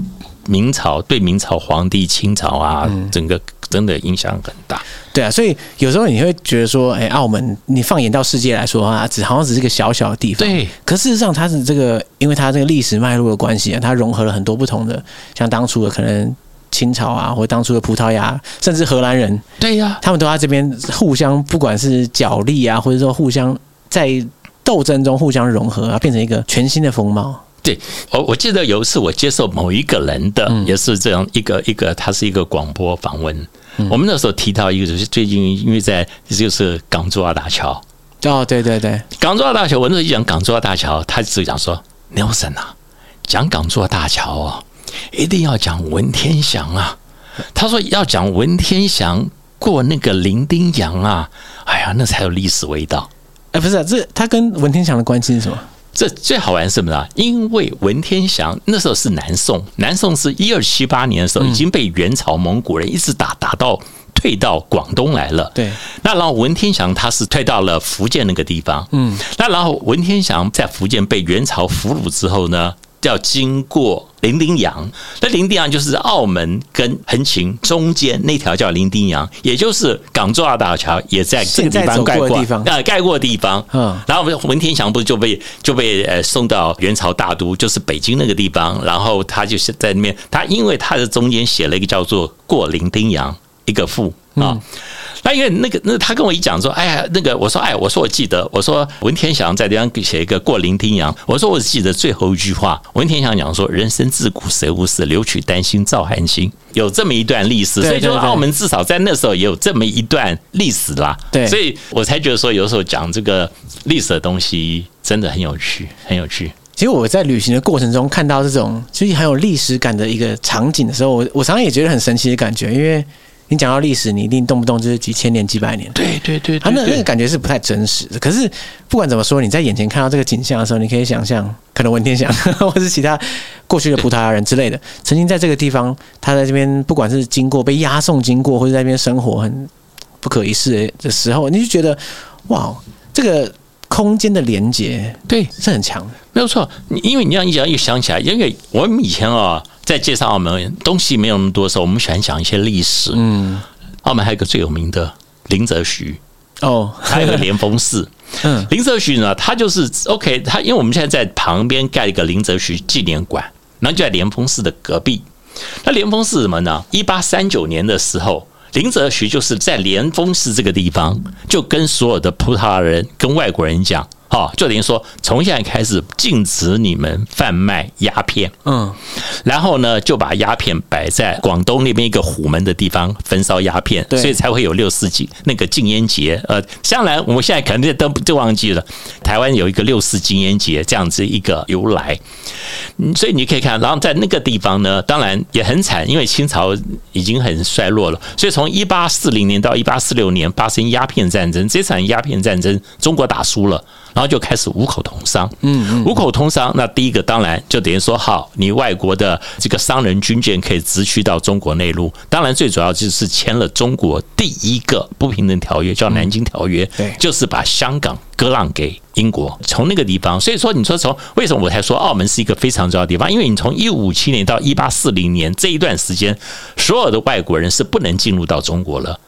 明朝对明朝皇帝、清朝啊，整个真的影响很大。对啊，所以有时候你会觉得说，哎，澳门，你放眼到世界来说啊，只好像只是个小小的地方。对。可事实上，它是这个，因为它这个历史脉络的关系啊，它融合了很多不同的，像当初的可能清朝啊，或者当初的葡萄牙，甚至荷兰人。对呀。他们都在这边互相，不管是角力啊，或者说互相。在斗争中互相融合啊，变成一个全新的风貌。对，我我记得有一次我接受某一个人的，也是这样一个一个，他是一个广播访问。我们那时候提到一个，就是最近因为在就是港珠澳大桥。哦，对对对，港珠澳大桥，我那时候一讲港珠澳大桥，他就讲说，Nelson 啊，讲港珠澳大桥哦，一定要讲文天祥啊。他说要讲文天祥过那个伶仃洋啊，哎呀，那才有历史味道。哎，不是、啊，这他跟文天祥的关系是什么？这最好玩是什么呢？因为文天祥那时候是南宋，南宋是一二七八年的时候已经被元朝蒙古人一直打打到退到广东来了。对，那然后文天祥他是退到了福建那个地方。嗯，那然后文天祥在福建被元朝俘虏之后呢，要经过伶仃洋，那伶仃洋就是澳门跟横琴中间那条叫伶仃洋，也就是港珠澳大桥也在这个地方盖过，呃，盖过的地方。嗯，然后文天祥不是就被就被呃送到元朝大都，就是北京那个地方，然后他就是在那边，他因为他的中间写了一个叫做过伶仃洋一个赋啊。那因为那个那他跟我一讲说，哎呀，那个我说哎，我说我记得，我说文天祥在地方写一个过伶仃洋，我说我记得最后一句话，文天祥讲说，人生自古谁无死，留取丹心照汗青，有这么一段历史，所以就澳门至少在那时候也有这么一段历史啦。对，所以我才觉得说，有时候讲这个历史的东西真的很有趣，很有趣。其实我在旅行的过程中看到这种就是很有历史感的一个场景的时候，我我常常也觉得很神奇的感觉，因为。你讲到历史，你一定动不动就是几千年、几百年。对对对，他那那个感觉是不太真实的。可是不管怎么说，你在眼前看到这个景象的时候，你可以想象，可能文天祥 或是其他过去的葡萄牙人之类的，曾经在这个地方，他在这边不管是经过被押送经过，或者在那边生活很不可一世的时候，你就觉得哇，这个空间的连接对是很强的，没有错。因为你要一讲又想起来，因为我们以前啊。在介绍澳门东西没有那么多的时候，我们喜欢讲一些历史。嗯，澳门还有一个最有名的林则徐哦，还有个莲峰寺。嗯，林则徐呢，他就是 OK，他因为我们现在在旁边盖一个林则徐纪念馆，然后就在莲峰寺的隔壁。那莲峰寺什么呢？一八三九年的时候，林则徐就是在莲峰寺这个地方，就跟所有的葡萄牙人、跟外国人讲。好，就等于说，从现在开始禁止你们贩卖鸦片。嗯，然后呢，就把鸦片摆在广东那边一个虎门的地方焚烧鸦片，所以才会有六四禁那个禁烟节。呃，将来我们现在可能都就忘记了，台湾有一个六四禁烟节这样子一个由来。所以你可以看，然后在那个地方呢，当然也很惨，因为清朝已经很衰落了。所以从一八四零年到一八四六年发生鸦片战争，这场鸦片战争中国打输了。然后就开始五口通商，嗯，五口通商，那第一个当然就等于说，好，你外国的这个商人军舰可以直驱到中国内陆。当然，最主要就是签了中国第一个不平等条约，叫《南京条约》，对，就是把香港割让给英国。从那个地方，所以说，你说从为什么我才说澳门是一个非常重要的地方？因为你从一五五七年到一八四零年这一段时间，所有的外国人是不能进入到中国了。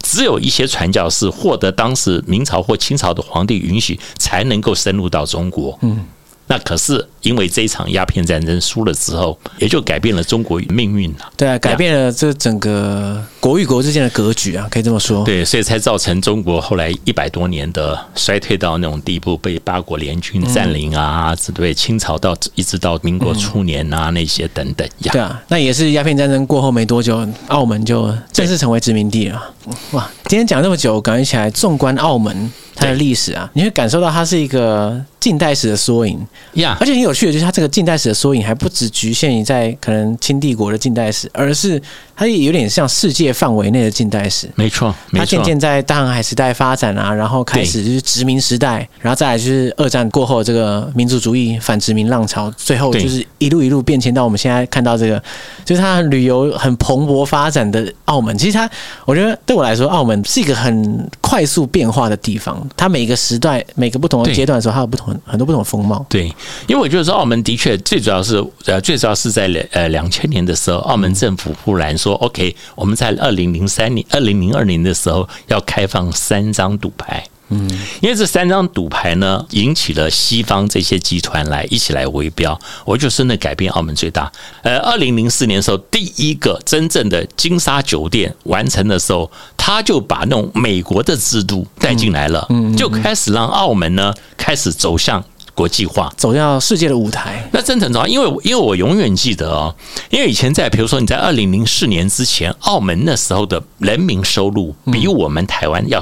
只有一些传教士获得当时明朝或清朝的皇帝允许，才能够深入到中国。嗯。那可是因为这一场鸦片战争输了之后，也就改变了中国命运了。对啊，改变了这整个国与国之间的格局啊，可以这么说。对，所以才造成中国后来一百多年的衰退到那种地步，被八国联军占领啊，只对清朝到一直到民国初年啊那些等等呀。对啊，那也是鸦片战争过后没多久，澳门就正式成为殖民地了。哇，今天讲这么久，感觉起来纵观澳门。它的历史啊，你会感受到它是一个近代史的缩影呀。而且很有趣的就是，它这个近代史的缩影还不只局限于在可能清帝国的近代史，而是它也有点像世界范围内的近代史。没错，它渐渐在大航海时代发展啊，然后开始就是殖民时代，然后再来就是二战过后这个民族主义反殖民浪潮，最后就是一路一路变迁到我们现在看到这个，就是它旅游很蓬勃发展的澳门。其实它，我觉得对我来说，澳门是一个很快速变化的地方。它每个时代、每个不同的阶段的时候，它有不同很多不同的风貌。对，因为我觉得说澳门的确最主要是呃，最主要是在两呃两千年的时候，澳门政府忽然说 OK，我们在二零零三年、二零零二年的时候要开放三张赌牌。嗯，因为这三张赌牌呢，引起了西方这些集团来一起来围标，我就真的改变澳门最大。呃，二零零四年的时候，第一个真正的金沙酒店完成的时候，他就把那种美国的制度带进来了，就开始让澳门呢开始走向。国际化走向世界的舞台，那真的很重要。因为因为我永远记得哦，因为以前在比如说你在二零零四年之前，澳门那时候的人民收入比我们台湾要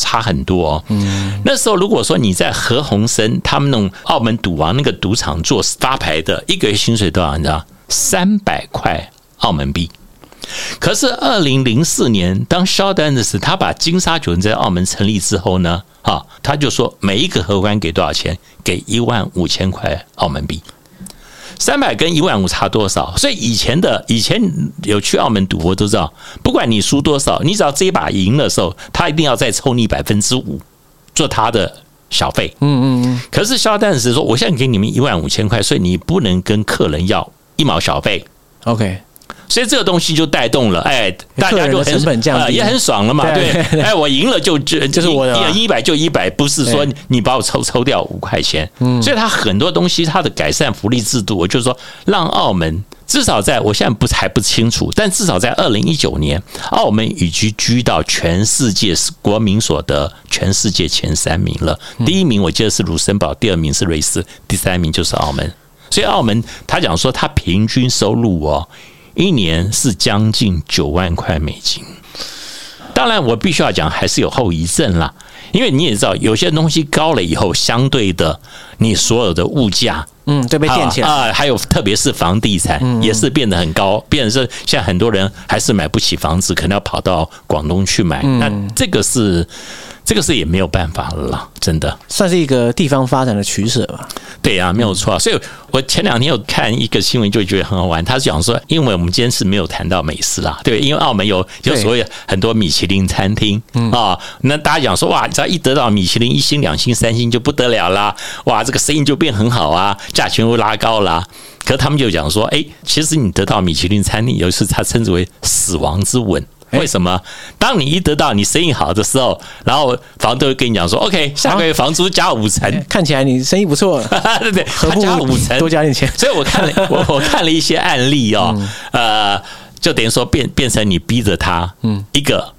差很多哦。嗯，那时候如果说你在何鸿燊他们那种澳门赌王那个赌场做发牌的，一个月薪水多少？你知道？三百块澳门币。可是二零零四年，当萧丹的是他把金沙酒店在澳门成立之后呢？哈，他就说每一个荷官给多少钱？给一万五千块澳门币，三百跟一万五差多少？所以以前的以前有去澳门赌博都知道，不管你输多少，你只要这一把赢的时候，他一定要再抽你百分之五做他的小费。嗯嗯嗯。可是肖丹是说，我现在给你们一万五千块，所以你不能跟客人要一毛小费。OK。所以这个东西就带动了，哎，大家就很成本降低，也很爽了嘛，对，哎，我赢了就就就是我的一百就一百，不是说你把我抽抽掉五块钱，嗯，所以它很多东西它的改善福利制度，我就是说让澳门至少在我现在不还不清楚，但至少在二零一九年，澳门已经居到全世界国民所得全世界前三名了，第一名我记得是卢森堡，第二名是瑞士，第三名就是澳门，所以澳门他讲说他平均收入哦。一年是将近九万块美金，当然我必须要讲，还是有后遗症啦。因为你也知道，有些东西高了以后，相对的，你所有的物价，嗯，就被垫起来啊。还有，特别是房地产，也是变得很高，变成是现在很多人还是买不起房子，可能要跑到广东去买。那这个是。这个是也没有办法了啦，真的算是一个地方发展的取舍吧。对呀、啊，没有错。所以我前两天有看一个新闻，就觉得很好玩。他是讲说，因为我们今天是没有谈到美食啦，对，因为澳门有有所谓很多米其林餐厅啊，那大家讲说哇，只要一得到米其林一星、两星、三星就不得了啦，哇，这个生意就变很好啊，价钱又拉高啦。可是他们就讲说，哎，其实你得到米其林餐厅，有一次他称之为“死亡之吻”。为什么？当你一得到你生意好的时候，然后房东会跟你讲说：“OK，下个月房租加五成。”看起来你生意不错，对对，何不加五成，多加点钱？所以我看了我我看了一些案例哦，呃，就等于说变变成你逼着他，嗯，一个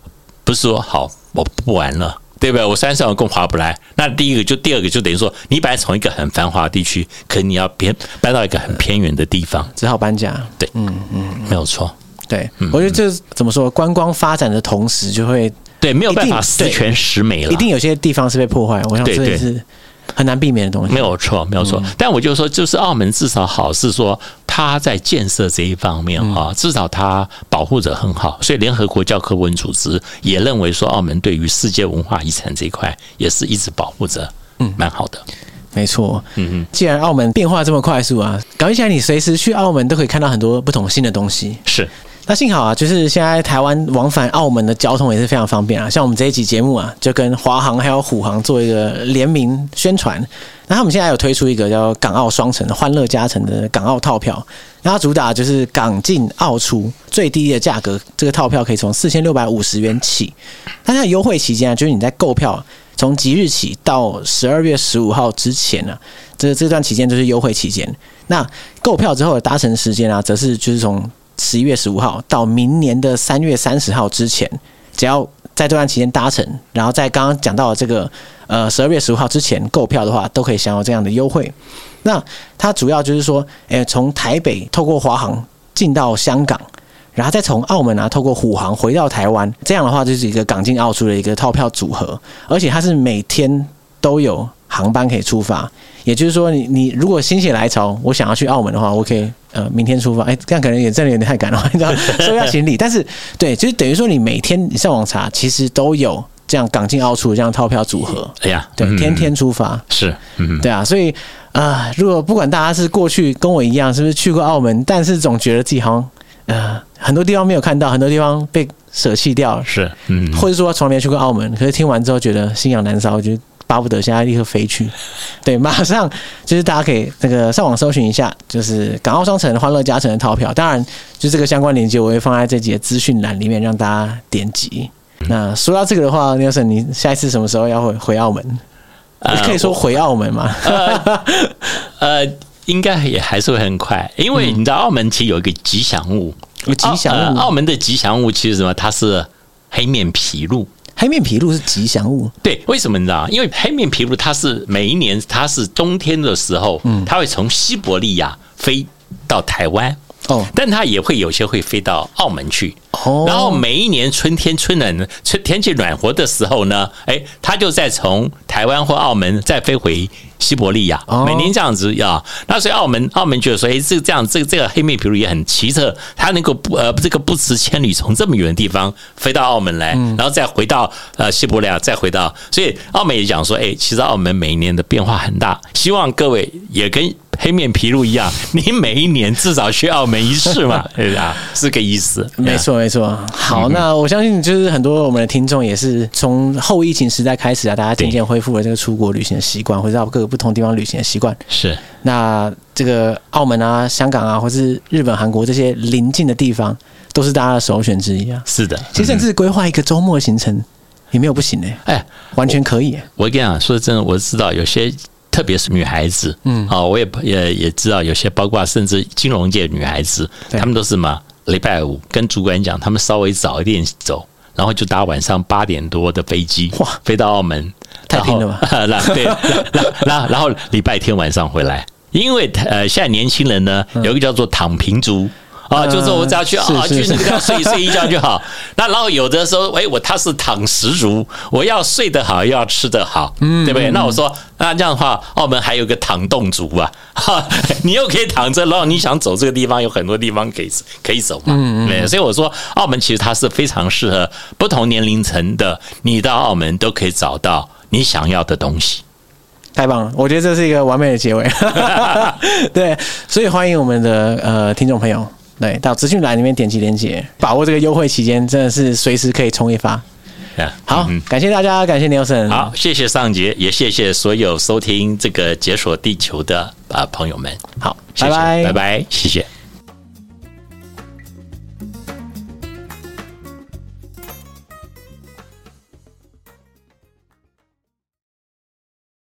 不是说好我不玩了，对不对？我三十万更划不来。那第一个就第二个就等于说，你本来从一个很繁华的地区，可能你要偏搬到一个很偏远的地方，只好搬家。对，嗯嗯，没有错。对，我觉得这怎么说？观光发展的同时，就会对没有办法十全十美了，一定有些地方是被破坏。我想这也是很难避免的东西。没有错，没有错。但我就说，就是澳门至少好是说，它在建设这一方面啊，至少它保护着很好。所以联合国教科文组织也认为说，澳门对于世界文化遗产这一块也是一直保护着，嗯，蛮好的。没错，嗯嗯。既然澳门变化这么快速啊，搞起来你随时去澳门都可以看到很多不同新的东西。是。那幸好啊，就是现在台湾往返澳门的交通也是非常方便啊。像我们这一集节目啊，就跟华航还有虎航做一个联名宣传。那他们现在有推出一个叫“港澳双城”欢乐加成的港澳套票，那它主打就是港进澳出最低的价格，这个套票可以从四千六百五十元起。那它优惠期间啊，就是你在购票从即日起到十二月十五号之前呢、啊，这这段期间就是优惠期间。那购票之后的搭乘时间啊，则是就是从十一月十五号到明年的三月三十号之前，只要在这段期间搭乘，然后在刚刚讲到的这个呃十二月十五号之前购票的话，都可以享有这样的优惠。那它主要就是说，诶，从台北透过华航进到香港，然后再从澳门啊透过虎航回到台湾，这样的话就是一个港进澳出的一个套票组合，而且它是每天都有航班可以出发。也就是说你，你你如果心血来潮，我想要去澳门的话，我可以。呃，明天出发，哎，这样可能也真的有点太赶了，你知道，收下行李。但是，对，就是等于说，你每天你上网查，其实都有这样港进澳出的这样套票组合。哎呀，对，天天出发是，嗯，对啊。所以啊、呃，如果不管大家是过去跟我一样，是不是去过澳门，但是总觉得自己好像呃很多地方没有看到，很多地方被舍弃掉了，是，嗯，或者说从来没去过澳门，可是听完之后觉得心痒难搔，就。巴不得现在立刻飞去，对，马上就是大家可以那个上网搜寻一下，就是港澳双城欢乐加成的套票。当然，就这个相关链接我会放在这集的资讯栏里面，让大家点击。那说到这个的话，Nelson，你下一次什么时候要回回澳门？可以说回澳门吗？呃，呃，应该也还是会很快，因为你知道澳门其实有一个吉祥物，有吉祥物。澳门的吉祥物其实什么？它是黑面琵鹭。黑面琵鹭是吉祥物，对，为什么你知道？因为黑面琵鹭它是每一年，它是冬天的时候，嗯，它会从西伯利亚飞到台湾。哦，但它也会有些会飞到澳门去，哦，然后每一年春天春冷、春天气暖和的时候呢，哎，它就再从台湾或澳门再飞回西伯利亚，每年这样子呀。那所以澳门澳门觉得说，哎，这个这样，这个这个黑面琵鹭也很奇特，它能够不呃这个不辞千里从这么远的地方飞到澳门来，然后再回到呃西伯利亚，再回到，所以澳门也讲说，哎，其实澳门每一年的变化很大，希望各位也跟。黑面琵鹭一样，你每一年至少去澳门一次嘛，对吧？是个意思。没错，没错。好，那我相信就是很多我们的听众也是从后疫情时代开始啊，大家渐渐恢复了这个出国旅行的习惯，或者到各个不同地方旅行的习惯。是。那这个澳门啊、香港啊，或是日本、韩国这些邻近的地方，都是大家的首选之一啊。是的，其实甚至规划一个周末行程也没有不行的。哎，完全可以。我跟你讲，说真的，我知道有些。特别是女孩子，嗯，啊，我也也也知道有些，包括甚至金融界女孩子，她们都是嘛，礼拜五跟主管讲，她们稍微早一点走，然后就搭晚上八点多的飞机，哇，飞到澳门，太拼了吧？对，然后然后礼拜天晚上回来，因为呃，现在年轻人呢，有一个叫做躺平族。啊，就是我只要去啊，去那个睡 睡一觉就好。那然后有的时候，哎，我他是躺食族，我要睡得好，又要吃得好，嗯，对不对？那我说，那这样的话，澳门还有个躺动族啊，哈，你又可以躺着，然后你想走这个地方，有很多地方可以可以走嘛，嗯嗯。所以我说，澳门其实它是非常适合不同年龄层的，你到澳门都可以找到你想要的东西。太棒了，我觉得这是一个完美的结尾。对，所以欢迎我们的呃听众朋友。对，到资讯栏里面点击链接，把握这个优惠期间，真的是随时可以冲一发。好，感谢大家，感谢 Nelson。好，谢谢尚杰，也谢谢所有收听这个解锁地球的啊朋友们。好，拜拜，拜拜，谢谢。